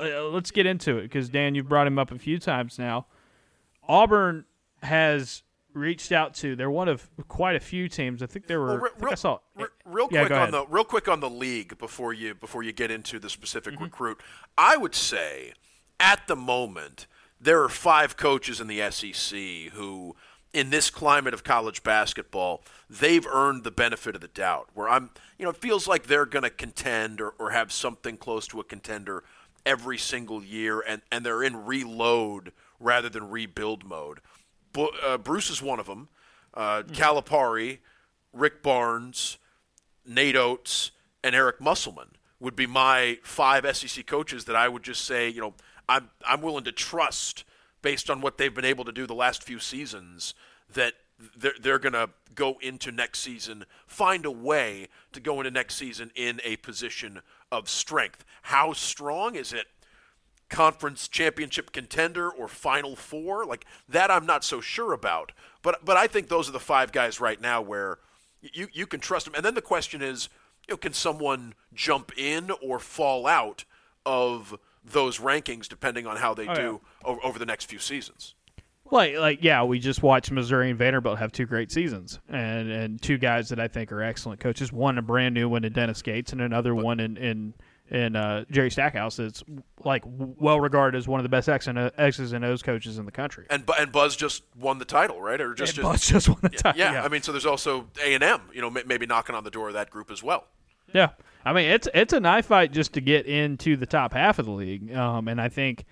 uh, let's get into it because Dan, you've brought him up a few times now. Auburn has reached out to. They're one of quite a few teams. I think there were. Well, re- I, I real- saw. re- real Yeah, quick on the real quick on the league before you before you get into the specific Mm-hmm. recruit. I would say at the moment there are five coaches in the SEC who in this climate of college basketball, they've earned the benefit of the doubt. Where I'm, you know, it feels like they're going to contend or, or have something close to a contender every single year, and, and they're in reload rather than rebuild mode. Uh, Bruce is one of them. Uh, Calipari, Rick Barnes, Nate Oats, and Eric Musselman would be my five SEC coaches that I would just say, you know, I'm I'm willing to trust based on what they've been able to do the last few seasons that they're, they're going to go into next season, find a way to go into next season in a position of strength. How strong? Is it? conference championship contender or final four? Like that I'm not so sure about. But but I think those are the five guys right now where you you can trust them and then the question is you know can someone jump in or fall out of those rankings depending on how they Oh, do over, over the next few seasons Like, like, yeah, we just watched Missouri and Vanderbilt have two great seasons, and and two guys that I think are excellent coaches. One a brand new one in Dennis Gates, and another one in in in uh, Jerry Stackhouse. That's like well regarded as one of the best X and O- X's and O's coaches in the country. and and Buzz just won the title right or just, And just Buzz just won the title. yeah, I mean so there's also A&M you know maybe knocking on the door of that group as well Yeah, I mean it's it's a knife fight just to get into the top half of the league, um, and I think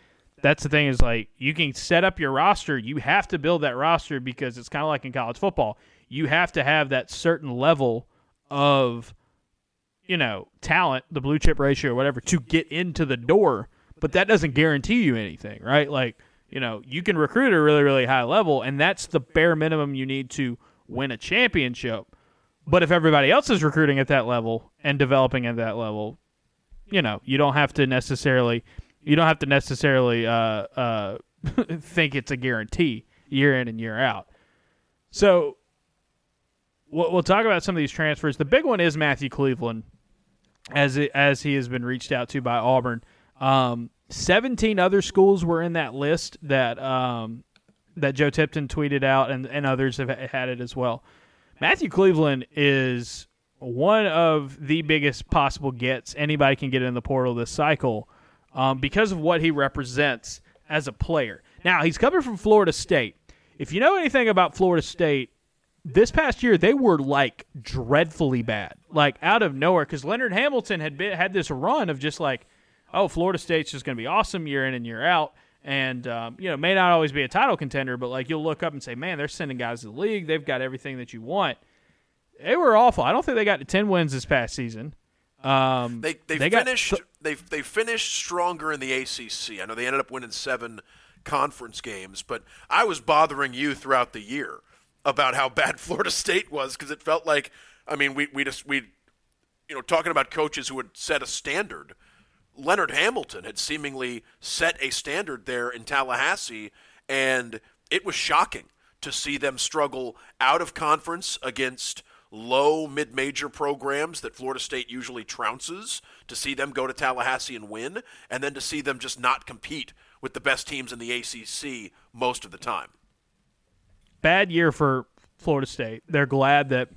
that's the thing is like you can set up your roster. You have to build that roster because it's kind of like in college football. You have to have that certain level of you know talent, the blue chip ratio or whatever, to get into the door. But that doesn't guarantee you anything, right? Like you know you can recruit at a really really high level, and that's the bare minimum you need to win a championship. But if everybody else is recruiting at that level and developing at that level, you know, you don't have to necessarily you don't have to necessarily uh, uh, think it's a guarantee year in and year out. So we'll, we'll talk about some of these transfers. The big one is Matthew Cleveland, as it, as he has been reached out to by Auburn. Um, Seventeen other schools were in that list that um, that Joe Tipton tweeted out, and, and others have had it as well. Matthew Cleveland is one of the biggest possible gets anybody can get in the portal this cycle um, because of what he represents as a player. Now, he's coming from Florida State. If you know anything about Florida State, this past year they were like dreadfully bad, like out of nowhere. Because Leonard Hamilton had been, had this run of just like, oh, Florida State's just going to be awesome year in and year out, and um, you know may not always be a title contender, but like you'll look up and say, man, they're sending guys to the league. They've got everything that you want. They were awful. I don't think they got to ten wins this past season. Um, They they, They got finished th- they they finished stronger in the ACC. I know they ended up winning seven conference games, but I was bothering you throughout the year about how bad Florida State was because it felt like I mean we we just we you know talking about coaches who had set a standard. Leonard Hamilton had seemingly set a standard there in Tallahassee, and it was shocking to see them struggle out of conference against low mid major programs that Florida State usually trounces, to see them go to Tallahassee and win, and then to see them just not compete with the best teams in the ACC most of the time. bad year for Florida State. They're glad that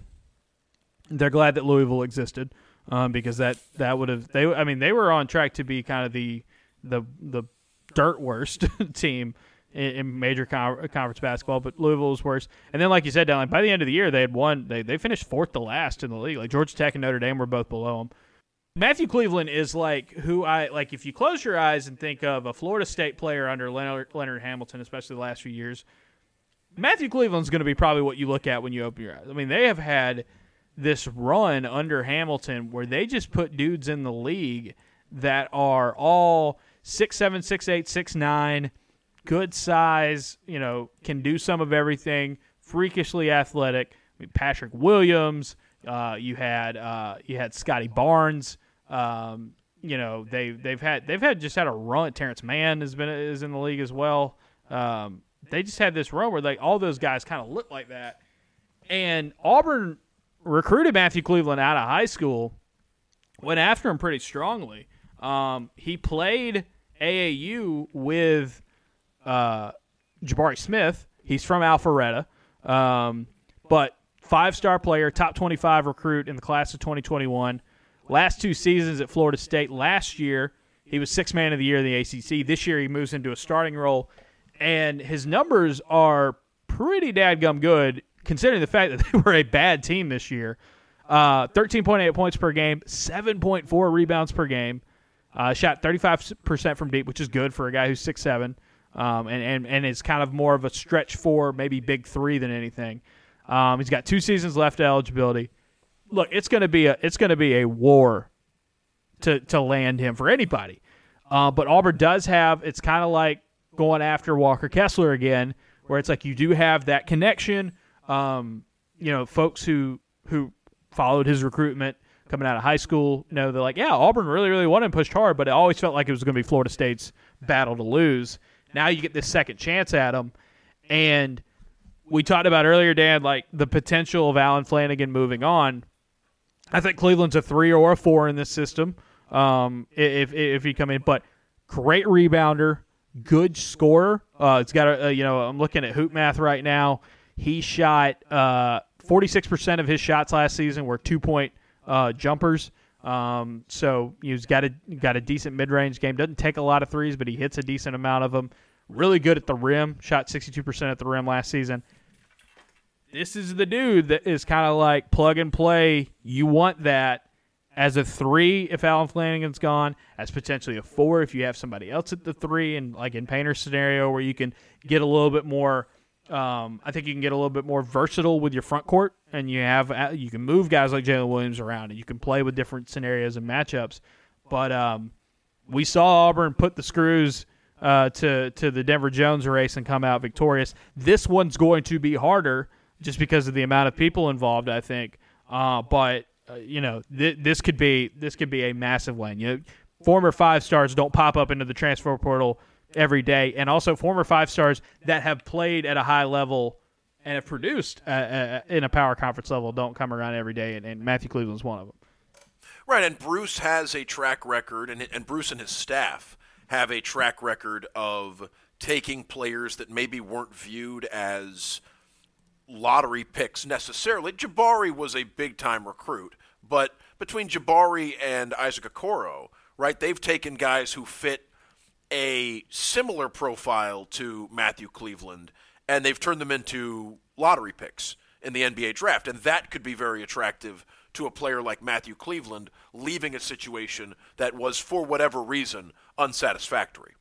they're glad that Louisville existed um, because that that would have they. I mean, they were on track to be kind of the the the dirt worst team in, in major con- conference basketball, but Louisville was worse. And then, like you said, down by the end of the year, they had won. They they finished fourth to last in the league. Like Georgia Tech and Notre Dame were both below them. Matthew Cleveland is like who I like. If you close your eyes and think of a Florida State player under Leonard, Leonard Hamilton, especially the last few years, Matthew Cleveland's going to be probably what you look at when you open your eyes. I mean, they have had this run under Hamilton where they just put dudes in the league that are all six seven, six eight, six nine, good size, you know, can do some of everything, freakishly athletic. I mean, Patrick Williams, uh, you had uh, you had Scottie Barnes. Um, you know, they they've had they've had just had a run. Terance Mann has been is in the league as well. Um, they just had this run where like all those guys kind of look like that. And Auburn recruited Matthew Cleveland out of high school, went after him pretty strongly. Um, he played AAU with uh, Jabari Smith. He's from Alpharetta, um, but five star player, top 25 recruit in the class of 2021. Last two seasons at Florida State. Last year, he was six man of the year in the ACC. This year, he moves into a starting role, and his numbers are pretty dadgum good considering the fact that they were a bad team this year. Uh, 13.8 points per game, 7.4 rebounds per game. Uh, shot 35% from deep, which is good for a guy who's 6'7", um, and, and, and is kind of more of a stretch four, maybe big three than anything. Um, he's got two seasons left eligibility. Look, it's going to be a it's to be a war to to land him for anybody. Uh, but Auburn does have it's kind of like going after Walker Kessler again, where it's like you do have that connection. Um, you know, folks who who followed his recruitment coming out of high school know they're like, yeah, Auburn really really wanted and pushed hard, but it always felt like it was going to be Florida State's battle to lose. Now you get this second chance at him, and we talked about earlier, Dan, like the potential of Allen Flanigan moving on. I think Cleveland's a three or a four in this system. Um, if if he come in, but great rebounder, good scorer. Uh, it's got a, you know I'm looking at hoop math right now. He shot uh, 46% of his shots last season were two point uh, jumpers. Um, so he's got a got a decent mid range game. Doesn't take a lot of threes, but he hits a decent amount of them. Really good at the rim. Shot 62% at the rim last season. This is the dude that is kind of like plug and play. You want that as a three if Allen Flanigan's gone, as potentially a four if you have somebody else at the three, and like in Painter's scenario where you can get a little bit more. Um, I think you can get a little bit more versatile with your front court, and you have uh, you can move guys like Jaylin Williams around, and you can play with different scenarios and matchups. But um, we saw Auburn put the screws uh, to to the Denver Jones race and come out victorious. This one's going to be harder just because of the amount of people involved. I think, uh, but uh, you know, th- this could be this could be a massive win. You know, former five stars don't pop up into the transfer portal every day, and also former five stars that have played at a high level and have produced uh, uh, in a power conference level don't come around every day, and, and Matthew Cleveland's one of them. Right, and Bruce has a track record, and, and Bruce and his staff have a track record of taking players that maybe weren't viewed as lottery picks necessarily. Jabari was a big time recruit, but between Jabari and Isaac Okoro, right, they've taken guys who fit a similar profile to Matthew Cleveland and they've turned them into lottery picks in the NBA draft. And that could be very attractive to a player like Matthew Cleveland leaving a situation that was, for whatever reason, unsatisfactory.